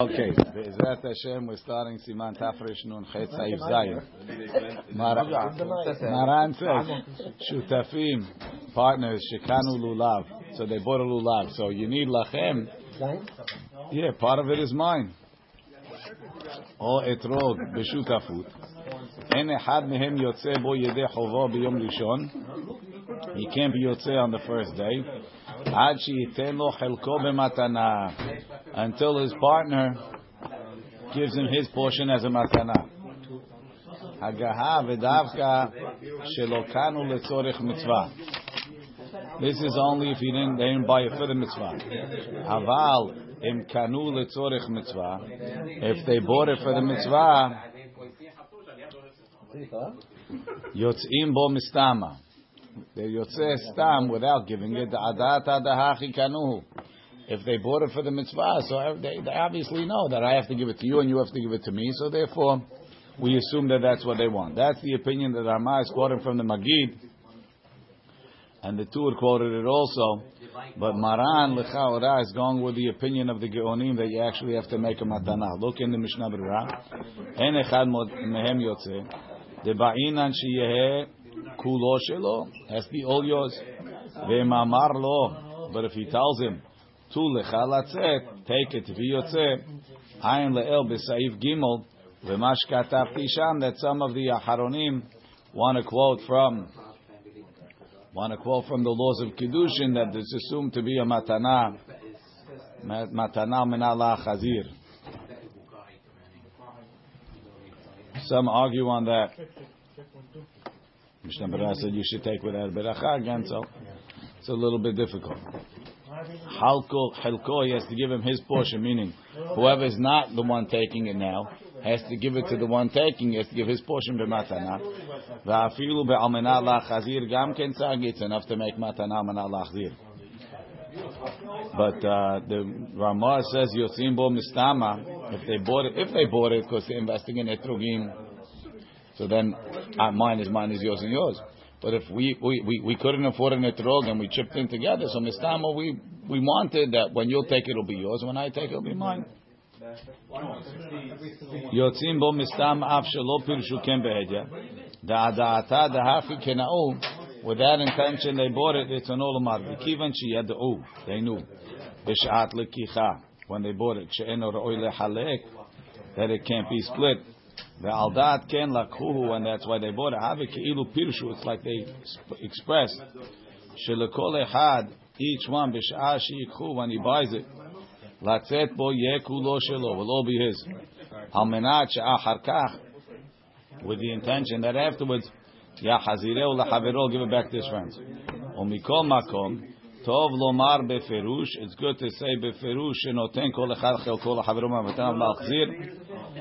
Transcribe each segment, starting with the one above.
Okay, Be'ezrat Hashem, we're starting Siman Tafresh Nun Chet Saif Zayin. Maran says, Shutafim, partners, Shekanu Lulav. So they bought a Lulav. So you need Lachem. Yeah, part of it is mine. או אתרוג בשותפות. אין אחד מהם יוצא בו ידי חובו ביום ראשון. He can't be יוצא on the first day. until his partner gives him his portion as a matana. This is only if he didn't, they didn't buy it for the mitzvah. Haval im kanu letzorich mitzvah. If they bought it for the mitzvah, yotzim bo mistama. They're Yotze Stam without giving it. If they bought it for the mitzvah, so they, they obviously know that I have to give it to you and you have to give it to me, so therefore we assume that that's what they want. That's the opinion that Rama is quoting from the Magid, and the Tur quoted it also. But Maran Lechaora is going with the opinion of the Geonim that you actually have to make a matana. Look in the Mishnah Berurah. En echad mehem yotze kulo shelo. Has to be all yours. Ve'mamar lo. But if he tells him, tu lecha latzet, take it, vi yotze. Ayin le'el b'saif gimel. V'mash katavti. That some of the Aharonim want to quote from want to quote from the laws of Kiddushin that it's assumed to be a matana, matana min Allah chazir. Some argue on that. Mishnah Berurah said you should take without beracha again, so it's a little bit difficult. Halko, Halko, he has to give him his portion, meaning whoever is not the one taking it now has to give it to the one taking, he has to give his portion b'matana. Va'afilu be'almena lachazir gam ken it's enough to make matana almena lachzir. But uh, the Ramah says yotzim bo mistama if they bought it if they bought it because they're investing in etrogim, so then uh, mine is mine is yours and yours. But if we, we, we, we couldn't afford an etrog and we chipped in together, so mistama we we wanted that when you'll take it it'll be yours, when I take it it'll be mine. יוצאים בו מסתם אף שלא פירשו כן בהדיא. דעתה דהפי כנאו, with that intention they bought it, it's an olamar. וכיוון שידעו, they knew, בשעת לקיחה, when they bought it, שאינו ראוי לחלק, that it can't be split. the aldat ken lakhuhu, and that's why they bought a havik ilu pirshu. It's like they expressed shelakol echad, each one b'shah sheyikhu when he buys it. Latzet bo yeku lo shelo will all be his. Halmenat she'achar kach, with the intention that afterwards yahazireu lachaverol give it back to his friends. Omikol makom. Tov lomar beferush. It's good to say beferush shenoten kol echad chel kol lachaverom. Matan malchzir.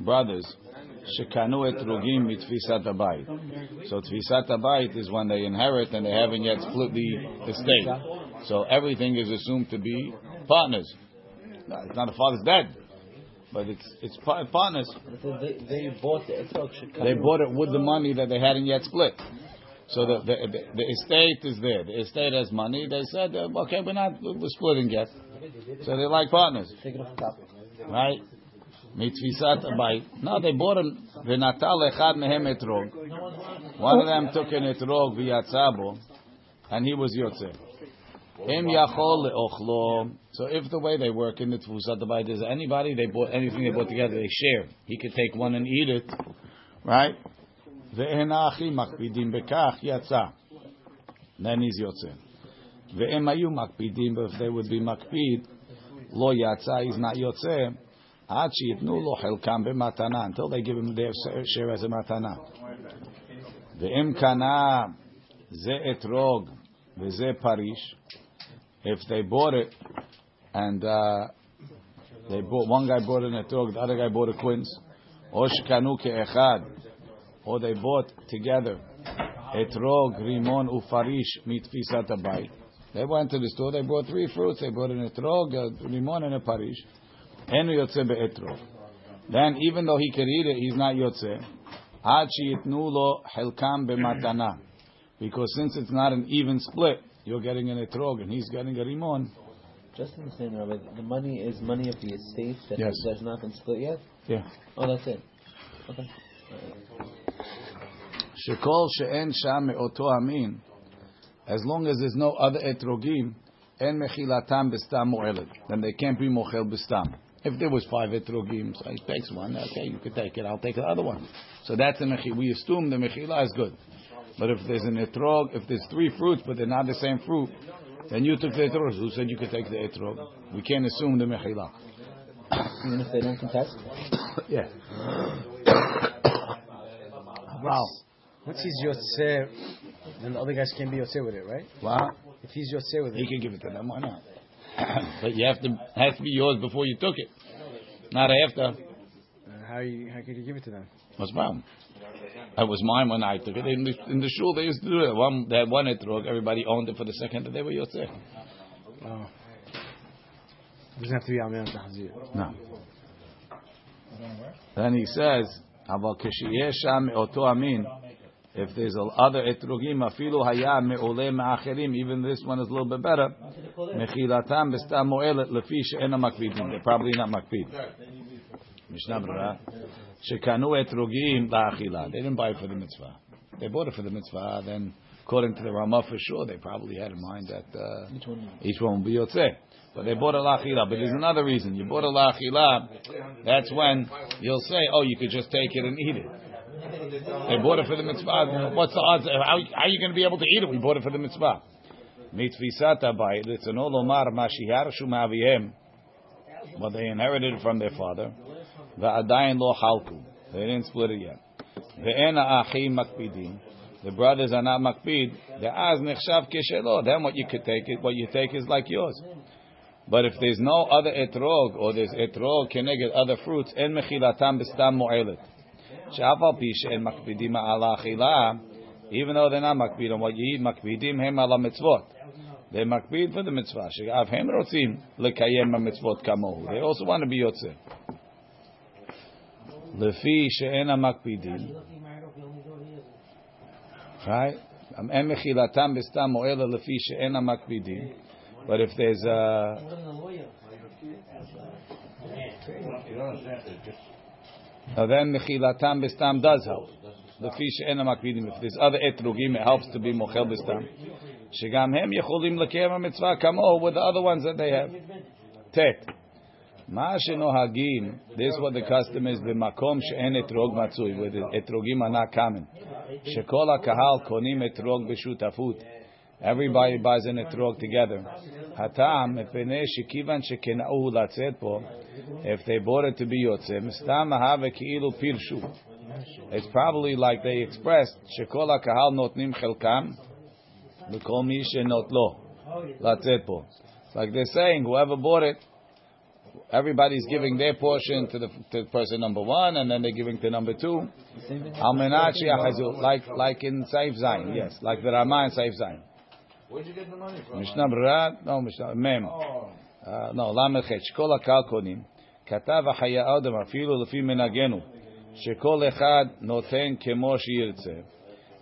brothers, shekanu etrugim mitfisat abayit. So tfisat abayit is when they inherit and they haven't yet split the estate. So everything is assumed to be partners. No, it's not the father's dead. But it's it's partners. They, they bought it. They bought it with the money that they hadn't yet split. So the the, the, the estate is there. The estate has money. They said, uh, okay, we're not we're splitting yet. So they're like partners, right? Mitfisat Abayit. Now they bought him. V'natal echad mehem etrog. One of them took an etrog v'yatzabo, and he was yotze. Em yachol le'ochlo. So if the way they work in the Tfusat Abayit is anybody they bought anything they bought together they share. He could take one and eat it, right? Ve'en ha'achim makpidim bekach yatza. Then he's yotze. Ve'em ayu makpidim, but if they would be makpid, lo yatza, he's not yotze עד שיתנו לו חלקם במתנה, until they give him their share as a מתנה. ואם קנה זה אתרוג וזה פריש, if they bought it, and uh, they bought, one guy bought an etrog, the other guy bought a quince, או שקנו כאחד, or they bought together etrog, rimon, ufarish, mitfisat abayit. They went to the store. They brought three fruits. They brought an etrog, a rimon, and a parish. Enu yotze. Then, even though he could eat it, he's not yotze. Ad sheyitnu lo helkam b'matana. Because since it's not an even split, you're getting an etrog and he's getting a rimon. Just understand, Rabbi, the money is money of the estate that Yes. has not been split yet? Yeah. Oh, that's it. Okay. Shekol she'en sham me'oto amin. As long as there's no other etrogim, en mechilatam b'stam mo'elet. Then they can't be mochel b'stam. If there was five etrogim, so he takes one. Okay, you could take it. I'll take the other one. So that's a mechila. We assume the mechila is good. But if there's an etrog, if there's three fruits but they're not the same fruit, then you took the etrog. Who said you could take the etrog? We can't assume the mechila. Even if they don't contest? yeah. wow. Once he's Yotze, then the other guys can't be Yotze with it, right? Wow. If he's Yotze with it, He can give it to them. Why not? but you have to has to be yours before you took it, not after. And how you how could you give it to them? What's the problem? It was mine when I took it. In the, in the shul, they used to do it. One, they had one etrog. Everybody owned it for the second that they were yours. Oh. It doesn't have to be Amir No. Then he says, "Aval kishiyesh oto amin." If there's other etrogim, afilu haya me'ole ma'acherim, even this one is a little bit better. Mechilatam b'stam mo'elet lefi she'ena makvidim. They're probably not makvid. Mishnah Berurah. Shekanu etrogim la'achila. They didn't buy it for the mitzvah. They bought it for the mitzvah, then according to the Ramah for sure, they probably had in mind that uh, each, one, will be yotzeh. But they bought a laachila. But there's another reason. You bought a laachila. that's when you'll say, oh, you could just take it and eat it. They bought it for the mitzvah. What's the odds? How, how are you going to be able to eat it? We bought it for the mitzvah. Mitfisat abayit. Litzono lomar mashiharshu ma'avihem. But they inherited it from their father. Va'adayin lo halku. They didn't split it yet. Ve'ena achim makpidim. The brothers are not makpid. De'az nechshav keshelo. Then what you could take it, what you take is like yours. But if there's no other etrog, or there's etrog keneged other fruits, en mechilatam b'stam mo'elet. She'af al pi she'en makpidim ala achila, even though they're not makpid on what you eat, makpidim hem ala mitzvot. They makpid for the mitzvah. She'af hem rotzim lekayem mitzvot kamohu. They also want to be yotzeh. Lefi she'en makpidim. Right? En mechilatam b'stam mo'elet lefi she'en makpidim. But if there's a now then mechilatam b'stam does help. The fish en makpidim. If there's other etrugim, it helps to be mochel b'stam. Shegam hem yecholim lekayem mitzvah kamo with the other ones that they have. Tet. Ma shenohagim. This is what the custom is. B'makom she'en etrog matzui. Where the etrogim are not common. Shekol kahal konim etrog b'shutafut. Everybody buys an etrog together. Hatam. If they bought it to be pirshu. It's probably like they expressed, shekol kahal notnim chelkam, v'kol mi shenot lo. Like they're saying, whoever bought it, everybody's giving their portion to the, to person number one, and then they're giving to number two. Like like in Saif Zayin, yes, like the Ramah in Saif Zayin. Where'd you get the money from? משנה ברורה, לא משנה, מם. Oh, Uh, no, ל"ח, שכל הקהל קונים, כתב החיי אדם אפילו לפי מנהגנו, שכל אחד נותן כמו שירצה.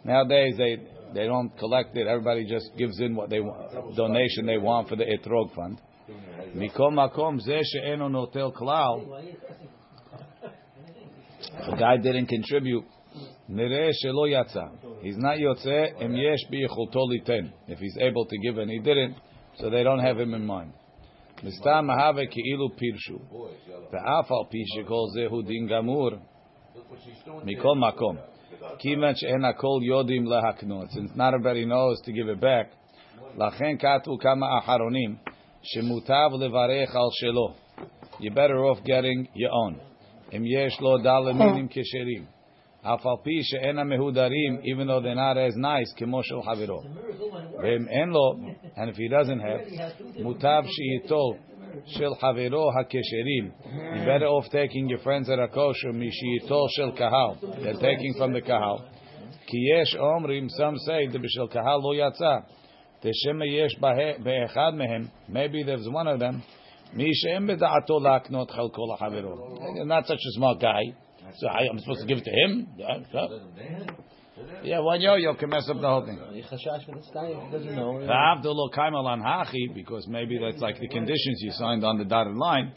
Nowadays they they don't collect it. Everybody just gives in what they want, donation they want for the etrog fund. מכל מקום זה שאינו נוטל כלל, if a guy didn't contribute, נראה שלא יצא. He's not yotze em yesh ten. If he's able to give and he didn't, so they don't have him in mind. Mistam mahave keilu pirshu. Ve'af The pi shekol zehu din gamur. Mikol makom. Kivan ena kol yodim lehaknot. Since not everybody knows to give it back. Lachen katu kama aharonim. Shemutav levarech al shelo. You're better off getting your own. Em yesh lo dal minim. Oh. אף על פי שאין המהודרים, even though they're not as nice, כמו של חברו. ואם אין לו, and if he doesn't have, מוטב שייטול של חברו הכשרים. You're better off taking your friends that are kosher משייטול של קהל. They're taking from the קהל. כי יש אומרים, some say, דבשל קהל לא יצא. דשמא יש בה- באחד מהם, maybe there's one of them, מי שאין בדעתו להקנות חלקו לחברו. Not such a smart guy. So I, I'm supposed to give it to him? Yeah, so- yeah one yo-yo can mess up the whole thing. Chashash for this guy he doesn't know. Kaimal an hachi, because maybe that's like the conditions you signed on the dotted line.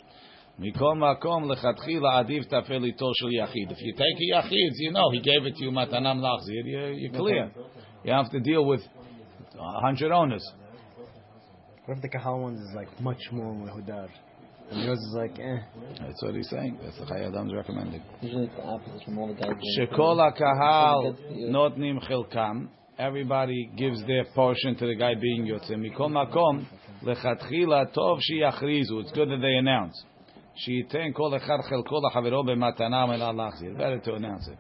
Mikol makom lechatchila adiv tafel ito. If you take a yachid, you know he gave it to you matanam lachzir. You're, you're clear. You have to deal with a hundred owners. What if the kahal ones is like much more mehudar? And yours is like, eh. That's what he's saying. That's what Chayadam's recommending. Usually it's the opposite from all the guys. Shekol kahal notnim chilkam. Everybody gives their portion to the guy being yotze. Mikol makom lechatchila tov sheyachrizu. It's good that they announce. שייתן כל אחד חלקו לחברו במתנה ולא להחזיר. Better to announce it.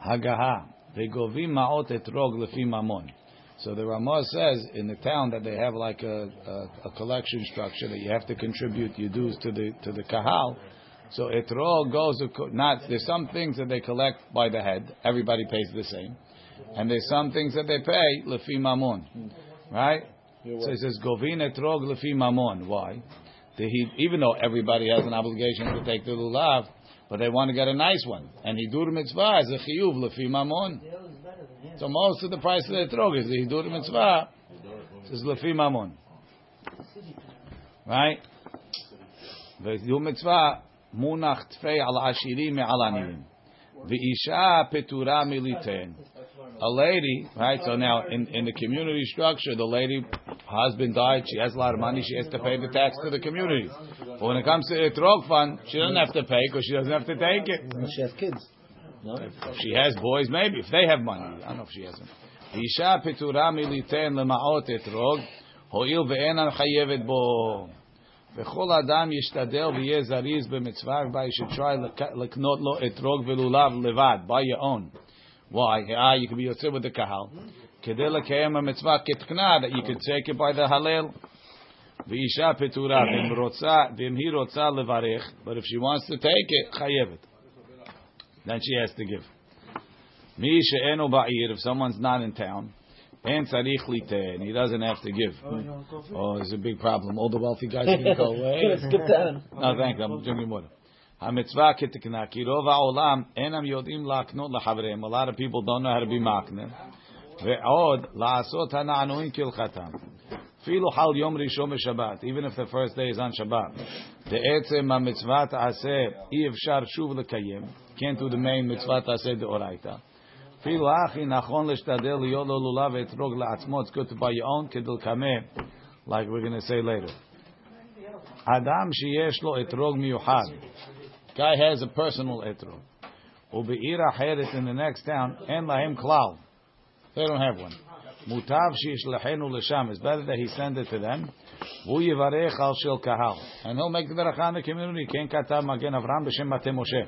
הגהה, וגובים מעות אתרוג לפי ממון. So the Ramah says in the town that they have like a, a, a collection structure that you have to contribute your dues to the to the kahal. So etrog goes not there's some things that they collect by the head. Everybody pays the same, and there's some things that they pay lefi mamon, right? So it says govin etrog lefi mamon. Why? The, he, even though everybody has an obligation to take the lulav, but they want to get a nice one, and hidur mitzvah is a chiyuv lefi mamon. So most of the price of the etrog is the hidur mitzvah. It says lefi mamon, right? והידור מצווה מונח תפי על עשירים מעל עניים. ואישה פטורה מליתן. A lady, right? So now in, in the community structure, the lady, husband died, she has a lot of money, she has to pay the tax to the community. But when it comes to the etrog fund, she doesn't have to pay because she doesn't have to take it. She has kids. No? If she has boys, maybe. If they have money. I don't know if she has them. אישה פטורה מליתן למעות אתרוג, הואיל ואינה חייבת בו. וכל אדם ישתדל ויהיה זריז במצווה, everybody should try לק- לקנות לו אתרוג ולולב לבד, by your own. Why? Ah, you can be יוצא with the קהל. כדי לקיים המצווה כתקנה, that you could take it by the הלל. ואישה פטורה, ואם רוצה, ואם היא רוצה לברך, but if she wants to take it, חייבת. Then she has to give. מי שאינו בעיר, if someone's not in town, אין צריך ליתן, he doesn't have to give. Oh, there's a big problem. All the wealthy guys are going to go away. Skip that. No, thank you. I'm drinking water. המצווה כתקנה, כי רוב העולם אינם יודעים להקנות לחבריהם. A lot of people don't know how to be מקנה. ועוד, לעשות הנענועים כהלכתם. Afilu hal even if the first day is on Shabbat. Can't do the main mitzvah ta'aseh de'oraita. Afilu achi. It's good to buy your own like we're going to say later. Adam sheyesh etrog miyuhad. Guy has a personal etrog. Ube'ir acheret in the next town, en lahem klal. They don't have one. מוטב שישלחנו לשם, it's better that he send it to them, והוא יברך על של קהל. And he'll make the ברכה in the community, כן כתב מגן אברהם בשם מטה משה.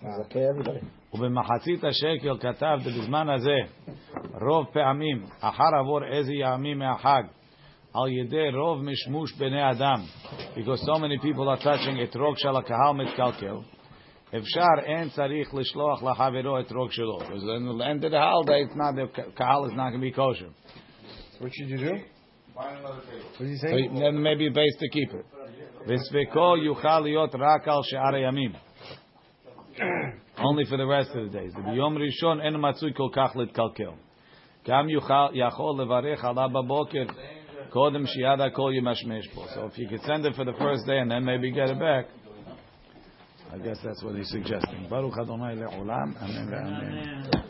Okay, everybody. ובמחצית השקל כתב בזמן הזה רוב פעמים אחר עבור איזה ימים מהחג על ידי רוב משמוש בני אדם because so many people are touching אתרוג של הקהל מתקלקל אפשר אין צריך לשלוח לחברו אתרוג שלו because then at the end of the holiday it's not, the קהל is not going to be kosher What should you do? What is he so saying? then maybe base to keep it וספקו יוכל להיות רק על שאר הימים only for the rest of the days. ביום ראשון אין מצוי כל כך להתקלקל. גם יוכל, יכול לברך עליו בבוקר קודם שיד הכל ימשמש בו. So if you could send it for the first day and then maybe get it back, I guess that's what he's suggesting. Baruch Adonai le'olam. Amen. Amen.